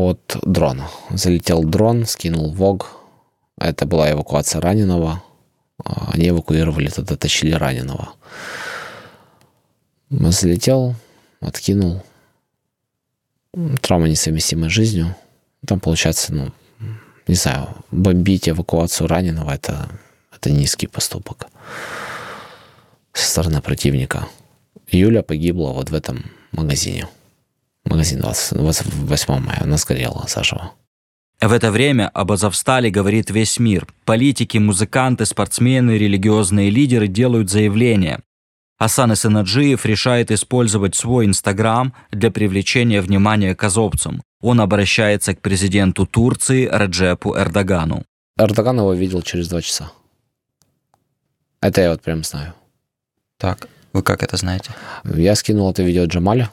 от дрона. Залетел дрон, скинул ВОГ. Это была эвакуация раненого. Они эвакуировали, тогда тащили раненого. Залетел, откинул. Травма несовместимая с жизнью. Там получается, ну, не знаю, бомбить эвакуацию раненого это, это низкий поступок со стороны противника. Юля погибла вот в этом магазине магазин 20, 28 мая, она сгорела заживо. В это время об Азовстале говорит весь мир. Политики, музыканты, спортсмены, религиозные лидеры делают заявления. Асан Исанаджиев решает использовать свой Инстаграм для привлечения внимания к азовцам. Он обращается к президенту Турции Раджепу Эрдогану. Эрдоган его видел через два часа. Это я вот прям знаю. Так, вы как это знаете? Я скинул это видео Джамаля,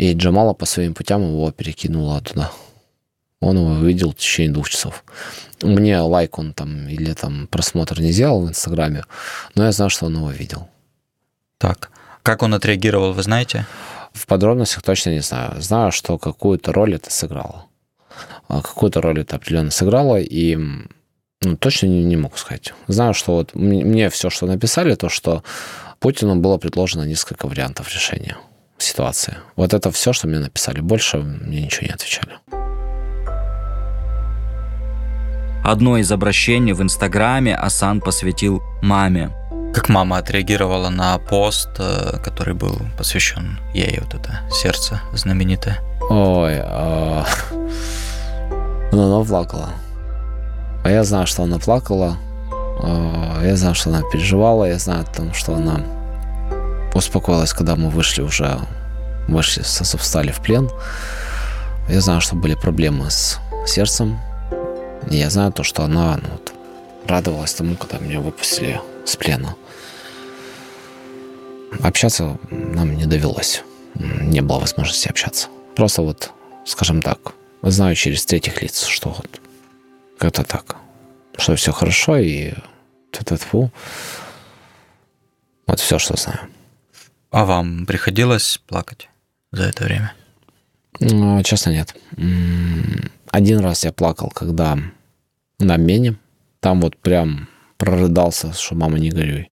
и Джамала по своим путям его перекинула туда. Он его увидел в течение двух часов. Мне лайк он там или там просмотр не сделал в Инстаграме, но я знаю, что он его видел. Так, как он отреагировал, вы знаете? В подробностях точно не знаю. Знаю, что какую-то роль это сыграло. А какую-то роль это определенно сыграло, и ну, точно не, не могу сказать. Знаю, что вот мне все, что написали, то, что Путину было предложено несколько вариантов решения ситуации. Вот это все, что мне написали. Больше мне ничего не отвечали. Одно из обращений в Инстаграме Асан посвятил маме. Как мама отреагировала на пост, э, который был посвящен ей, вот это сердце знаменитое? Ой, а... ну, она плакала. А я знаю, что она плакала. А, я знаю, что она переживала. Я знаю, том, что она успокоилась, когда мы вышли уже, вышли, встали в плен. Я знаю, что были проблемы с сердцем. Я знаю то, что она ну, вот, радовалась тому, когда меня выпустили с плена. Общаться нам не довелось. Не было возможности общаться. Просто вот, скажем так, знаю через третьих лиц, что вот как-то так. Что все хорошо и тьфу Вот все, что знаю. А вам приходилось плакать за это время? Ну, честно, нет. Один раз я плакал, когда на обмене. Там вот прям прорыдался, что мама не горюй.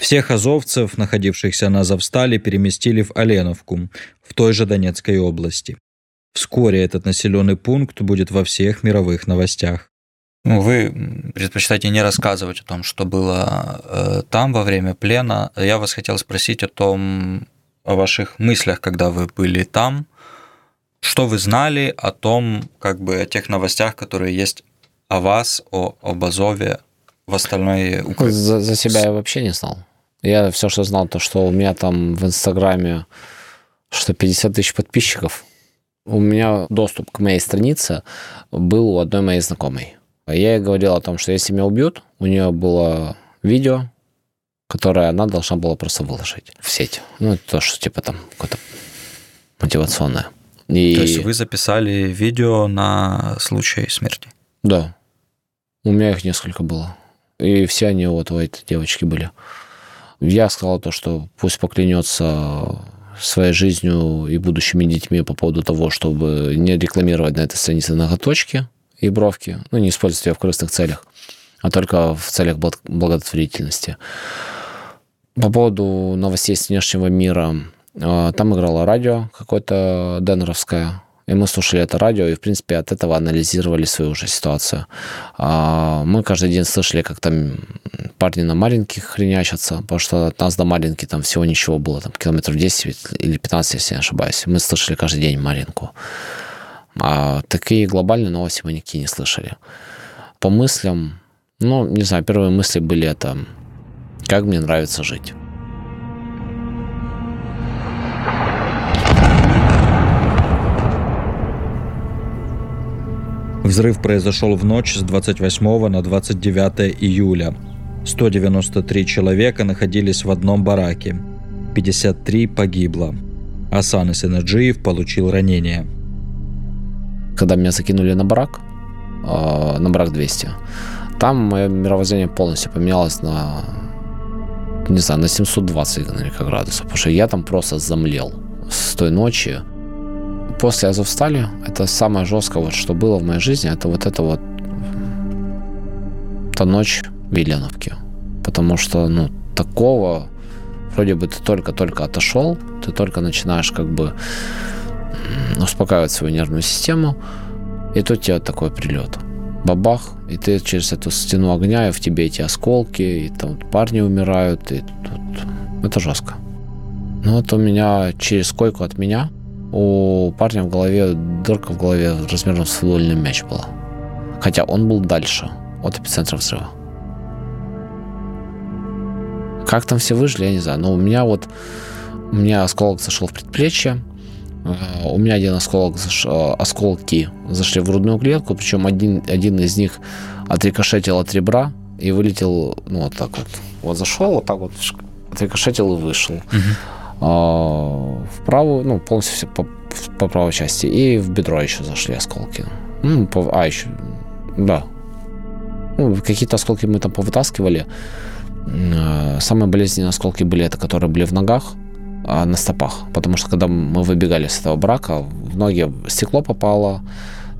Всех азовцев, находившихся на Завстале, переместили в Оленовку, в той же Донецкой области. Вскоре этот населенный пункт будет во всех мировых новостях. Ну, вы предпочитаете не рассказывать о том, что было э, там во время плена. Я вас хотел спросить о том, о ваших мыслях, когда вы были там. Что вы знали о том, как бы о тех новостях, которые есть о вас, о, об Азове в остальной Украине? За, за себя я вообще не знал. Я все, что знал, то, что у меня там в Инстаграме что 50 тысяч подписчиков. У меня доступ к моей странице был у одной моей знакомой. Я ей говорил о том, что если меня убьют, у нее было видео, которое она должна была просто выложить в сеть. Ну, это то, что типа там какое-то мотивационное. И... То есть вы записали видео на случай смерти? Да. У меня их несколько было. И все они вот у этой девочки были. Я сказал то, что пусть поклянется своей жизнью и будущими детьми по поводу того, чтобы не рекламировать на этой странице ноготочки, и бровки, ну, не использовать ее в корыстных целях, а только в целях благотворительности. По поводу новостей с внешнего мира, а, там играло радио какое-то денеровское, и мы слушали это радио, и, в принципе, от этого анализировали свою уже ситуацию. А, мы каждый день слышали, как там парни на маленьких хренячатся, потому что от нас до Маринки там всего ничего было, там километров 10 или 15, если не ошибаюсь. Мы слышали каждый день Маринку. А такие глобальные новости мы никакие не слышали. По мыслям, ну, не знаю, первые мысли были это, как мне нравится жить. Взрыв произошел в ночь с 28 на 29 июля. 193 человека находились в одном бараке. 53 погибло. Асан Исенаджиев получил ранения когда меня закинули на брак, э, на брак 200, там мое мировоззрение полностью поменялось на, не знаю, на 720 наверняка, градусов, потому что я там просто замлел с той ночи. После Азовстали это самое жесткое, вот, что было в моей жизни, это вот это вот та ночь в Еленовке. Потому что, ну, такого вроде бы ты только-только отошел, ты только начинаешь как бы успокаивать свою нервную систему, и тут тебе такой прилет. Бабах, и ты через эту стену огня, и в тебе эти осколки, и там парни умирают, и тут... Это жестко. Ну вот у меня через койку от меня у парня в голове, дырка в голове размером с футбольный мяч была. Хотя он был дальше от эпицентра взрыва. Как там все выжили, я не знаю. Но у меня вот у меня осколок зашел в предплечье, у меня один осколок, э, осколки зашли в грудную клетку, причем один, один из них отрикошетил от ребра и вылетел, ну, вот так вот. Вот зашел, вот так вот отрикошетил и вышел. А, в правую, ну, полностью все по, по правой части. И в бедро еще зашли осколки. Ну, по, а, еще, да. Ну, какие-то осколки мы там повытаскивали. А, самые болезненные осколки были это, которые были в ногах, на стопах. Потому что когда мы выбегали с этого брака, в ноги стекло попало,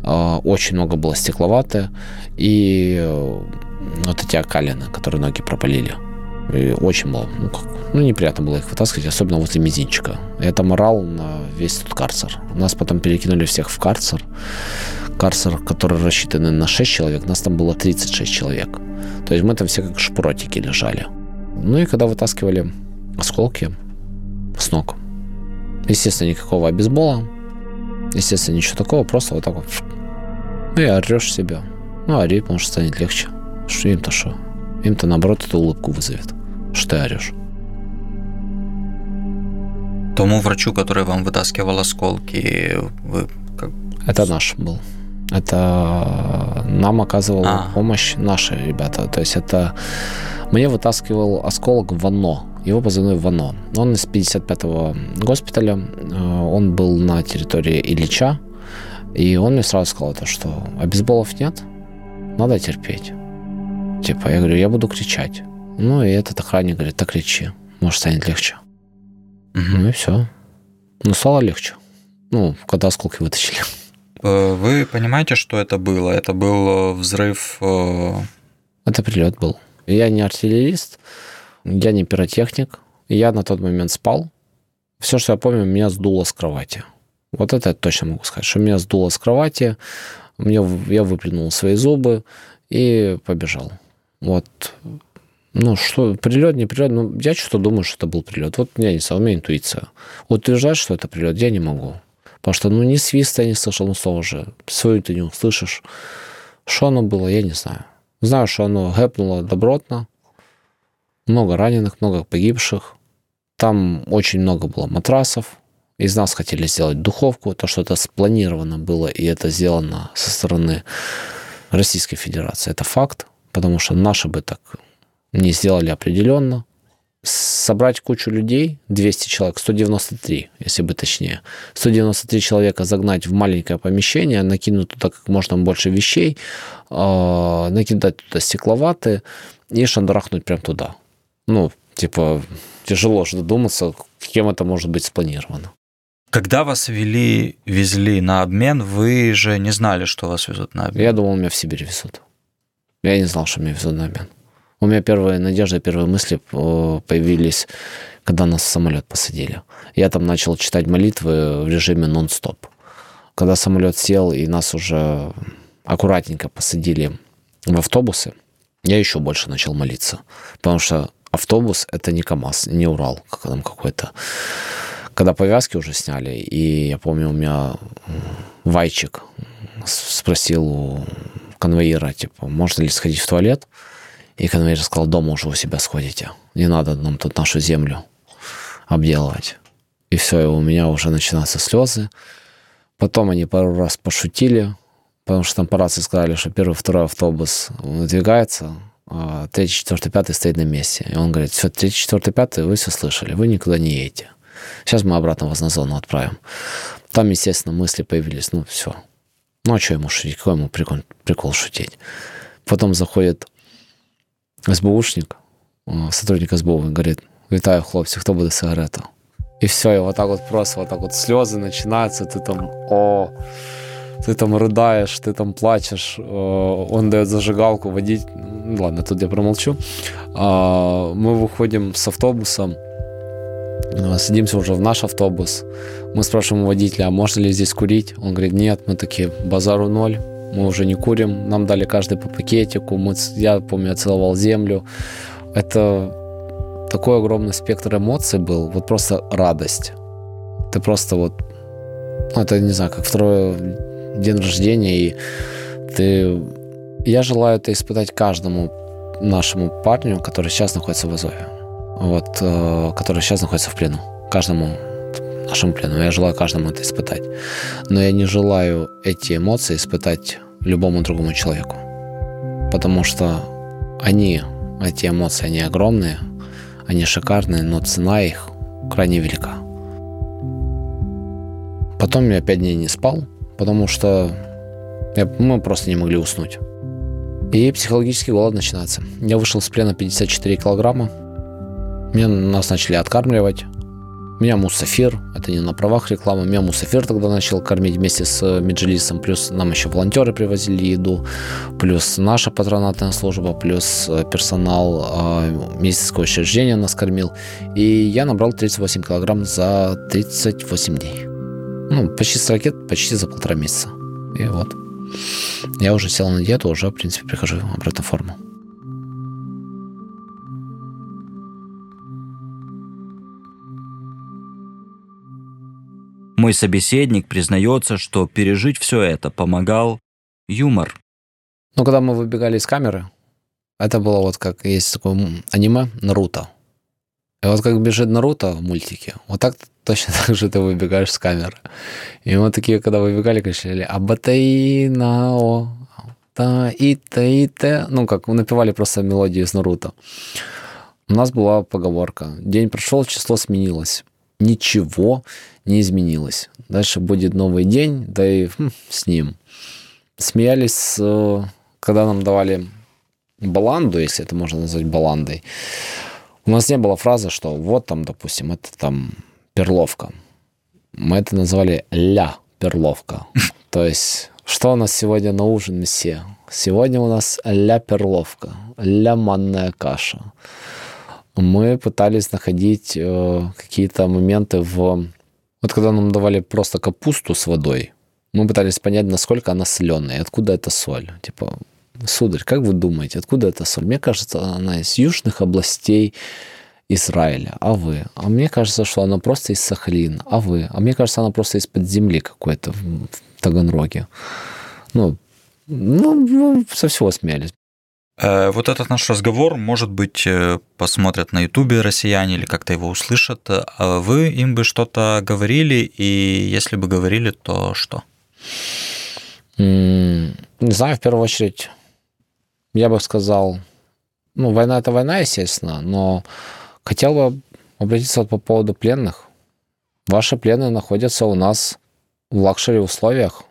а, очень много было стекловатое. И э, вот эти окалины, которые ноги пропалили. И очень было, ну, как, ну, неприятно было их вытаскивать, особенно возле мизинчика. Я там орал на весь тут карцер. Нас потом перекинули всех в карцер. Карцер, который рассчитан на 6 человек, нас там было 36 человек. То есть мы там все как шпуротики лежали. Ну и когда вытаскивали осколки с ног, естественно, никакого обезбола, естественно, ничего такого, просто вот так вот. Ну и орешь себя. Ну, ори, потому что станет легче. Что им-то что? Им-то, наоборот, эту улыбку вызовет. Что ты орешь? Тому врачу, который вам вытаскивал осколки, вы как... Это наш был. Это нам оказывал а. помощь наши ребята. То есть это мне вытаскивал осколок в Вано. Его позывной Вано. Он из 55-го госпиталя. Э, он был на территории Ильича. И он мне сразу сказал, это, что обезболов нет, надо терпеть. Типа, я говорю, я буду кричать. Ну, и этот охранник говорит, так кричи, может, станет легче. Угу. Ну и все. Ну, стало легче. Ну, когда осколки вытащили. Э, вы понимаете, что это было? Это был э, взрыв... Это прилет был. Я не артиллерист, я не пиротехник. Я на тот момент спал. Все, что я помню, меня сдуло с кровати. Вот это я точно могу сказать, что меня сдуло с кровати, мне, я выплюнул свои зубы и побежал. Вот. Ну, что, прилет, не прилет, ну, я что-то думаю, что это был прилет. Вот я не знаю, у меня интуиция. Утверждать, что это прилет, я не могу. Потому что, ну, ни свиста я не слышал, ну, слово же, свою ты не услышишь. Что оно было, я не знаю. Знаю, что оно гэпнуло добротно. Много раненых, много погибших. Там очень много было матрасов. Из нас хотели сделать духовку. То, что это спланировано было, и это сделано со стороны Российской Федерации, это факт. Потому что наши бы так не сделали определенно собрать кучу людей, 200 человек, 193, если бы точнее, 193 человека загнать в маленькое помещение, накинуть туда как можно больше вещей, э, накидать туда стекловаты и шандрахнуть прям туда. Ну, типа, тяжело же додуматься, кем это может быть спланировано. Когда вас вели, везли на обмен, вы же не знали, что вас везут на обмен. Я думал, меня в Сибирь везут. Я не знал, что меня везут на обмен. У меня первые надежды, первые мысли э, появились, когда нас в самолет посадили. Я там начал читать молитвы в режиме нон-стоп. Когда самолет сел и нас уже аккуратненько посадили в автобусы, я еще больше начал молиться. Потому что автобус — это не КАМАЗ, не Урал как там какой-то. Когда повязки уже сняли, и я помню, у меня Вайчик спросил у конвоира, типа, можно ли сходить в туалет? И конвейер сказал, дома уже у себя сходите. Не надо нам тут нашу землю обделывать. И все, и у меня уже начинаются слезы. Потом они пару раз пошутили, потому что там по рации сказали, что первый, второй автобус выдвигается, третий, четвертый, пятый стоит на месте. И он говорит, все, третий, четвертый, пятый, вы все слышали, вы никуда не едете. Сейчас мы обратно вас на зону отправим. Там, естественно, мысли появились, ну, все. Ну, а что ему шутить? Какой ему прикол, прикол шутить? Потом заходит СБУшник, сотрудник СБУ, говорит, вітаю, хлопці, хто буде сигарету? І все, і вот так вот просто, вот так вот слезы начинаются, ты там, о, ты там рыдаешь, ты там плачешь, он дает зажигалку, водить, ну, ладно, тут я промолчу. Мы выходим с автобуса, садимся уже в наш автобус, мы спрашиваем у водителя, а можно ли здесь курить? Он говорит, нет, мы такие, базару ноль, мы уже не курим, нам дали каждый по пакетику, мы, я помню, я целовал землю. Это такой огромный спектр эмоций был, вот просто радость. Ты просто вот, ну, это, не знаю, как второй день рождения, и ты... Я желаю это испытать каждому нашему парню, который сейчас находится в Азове, вот, э, который сейчас находится в плену, каждому нашему плену. Я желаю каждому это испытать. Но я не желаю эти эмоции испытать любому другому человеку. Потому что они, эти эмоции, они огромные, Они шикарные, но цена их крайне велика. Потом я пять дней не спал, потому что мы просто не могли уснуть. И психологический голод начинается. Я вышел с плена 54 килограмма. Меня нас начали откармливать. Меня Мусафир, это не на правах рекламы, меня Мусафир тогда начал кормить вместе с э, Меджилисом, плюс нам еще волонтеры привозили еду, плюс наша патронатная служба, плюс э, персонал э, медицинского учреждения нас кормил. И я набрал 38 килограмм за 38 дней. Ну, почти с ракет, почти за полтора месяца. И вот. Я уже сел на диету, уже, в принципе, прихожу обратно в форму. Мой собеседник признается, что пережить все это помогал юмор. Ну, когда мы выбегали из камеры, это было вот как есть такое аниме Наруто. И вот как бежит Наруто в мультике, вот так точно так же ты выбегаешь с камеры. И мы такие, когда выбегали, кричали «Абатаинао», та и та и та ну как напевали просто мелодию из Наруто. У нас была поговорка «День прошел, число сменилось». Ничего не изменилось. Дальше будет новый день, да и хм, с ним. Смеялись, когда нам давали баланду, если это можно назвать баландой. У нас не было фразы, что вот там, допустим, это там перловка. Мы это назвали ля перловка. То есть, что у нас сегодня на ужин, месье? Сегодня у нас ля перловка, ля манная каша. Мы пытались находить э, какие-то моменты в... Вот когда нам давали просто капусту с водой, мы пытались понять, насколько она соленая, откуда эта соль. Типа, сударь, как вы думаете, откуда эта соль? Мне кажется, она из южных областей Израиля. А вы? А мне кажется, что она просто из Сахалина. А вы? А мне кажется, она просто из-под земли какой-то в, в Таганроге. Ну, ну, ну, со всего смеялись. Э, вот этот наш разговор, может быть, э, посмотрят на Ютубе россияне или как-то его услышат. А вы им бы что-то говорили, и если бы говорили, то что? Не знаю, в первую очередь, я бы сказал, ну, война – это война, естественно, но хотел бы обратиться по поводу пленных. Ваши пленные находятся у нас в luxury условиях,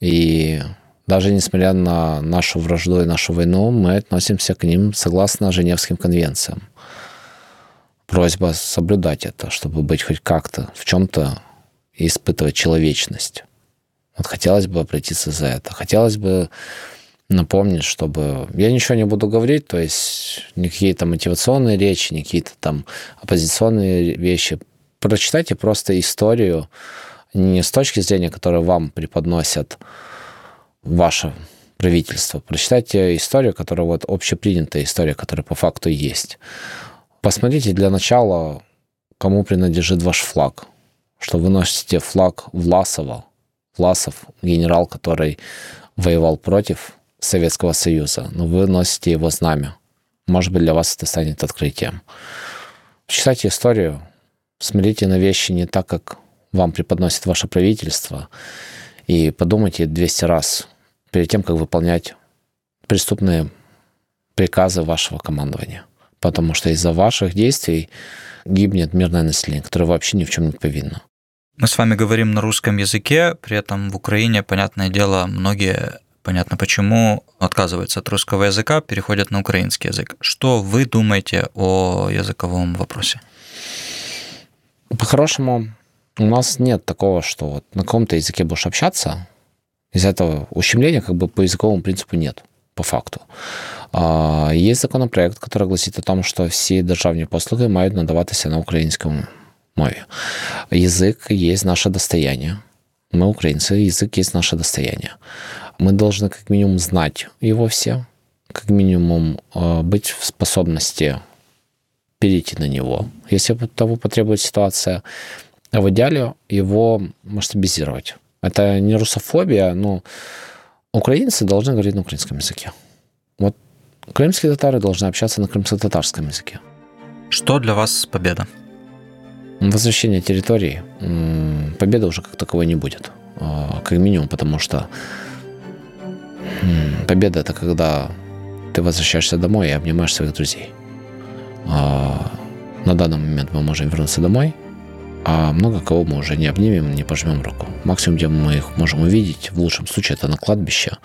и даже несмотря на нашу вражду и нашу войну, мы относимся к ним согласно Женевским конвенциям. Просьба соблюдать это, чтобы быть хоть как-то в чем-то испытывать человечность. Вот хотелось бы обратиться за это. Хотелось бы напомнить, чтобы... Я ничего не буду говорить, то есть никакие там мотивационные речи, ни какие-то там оппозиционные вещи. Прочитайте просто историю не с точки зрения, которую вам преподносят ваше правительство. Прочитайте историю, которая вот общепринятая история, которая по факту есть. Посмотрите для начала, кому принадлежит ваш флаг. Что вы носите флаг Власова. Власов, генерал, который воевал против Советского Союза, но вы носите его знамя. Может быть, для вас это станет открытием. Читайте историю, смотрите на вещи не так, как вам преподносит ваше правительство, и подумайте 200 раз перед тем, как выполнять преступные приказы вашего командования. Потому что из-за ваших действий гибнет мирное население, которое вообще ни в чем не повинно. Мы с вами говорим на русском языке, при этом в Украине, понятное дело, многие, понятно почему, отказываются от русского языка, переходят на украинский язык. Что вы думаете о языковом вопросе? По-хорошему, у нас нет такого, что вот на каком-то языке будешь общаться, из этого ущемления как бы по языковому принципу нет, по факту. Є законопроект, який гласить о том, що всі державні послуги мають надаватися на українському мові. Язык есть наше достояние. Мы украинцы, язык есть наше достояние. Мы должны как минимум знать его все, как минимум быть в способности перейти на него, если того потребует ситуация, а в идеале его масштабизировать. Это не русофобия, но украинцы должны говорить на украинском языке. Вот крымские татары должны общаться на крымско-татарском языке. Что для вас победа? Возвращение территории. Победы уже как таковой не будет. А, как минимум, потому что победа – это когда ты возвращаешься домой и обнимаешь своих друзей. А, На данный момент мы можем вернуться домой, а много кого мы уже не обнимем, не пожмем руку. Максимум, где мы их можем увидеть, в лучшем случае, это на кладбище,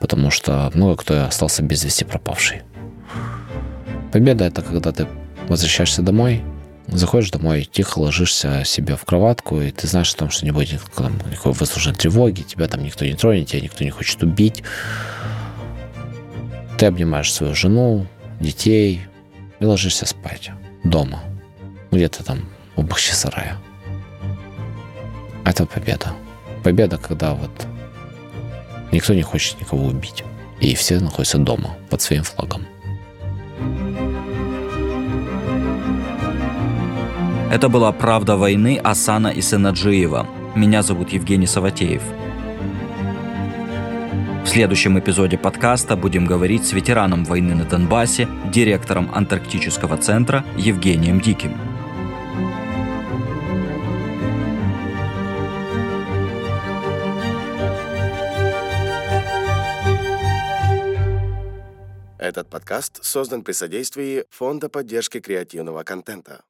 потому что много кто остался без вести пропавший. Победа – это когда ты возвращаешься домой, заходишь домой, тихо ложишься себе в кроватку, и ты знаешь о том, что не будет никакой выслуженной тревоги, тебя там никто не тронет, тебя никто не хочет убить. Ты обнимаешь свою жену, детей и ложишься спать дома, где-то там в Бахчисарае. Это победа. Победа, когда вот никто не хочет никого убить. И все находятся дома под своим флагом. Это была «Правда войны» Асана и Сенаджиева. Меня зовут Евгений Саватеев. В следующем эпизоде подкаста будем говорить с ветераном войны на Донбассе, директором Антарктического центра Евгением Диким. Этот подкаст создан при содействии Фонда поддержки креативного контента.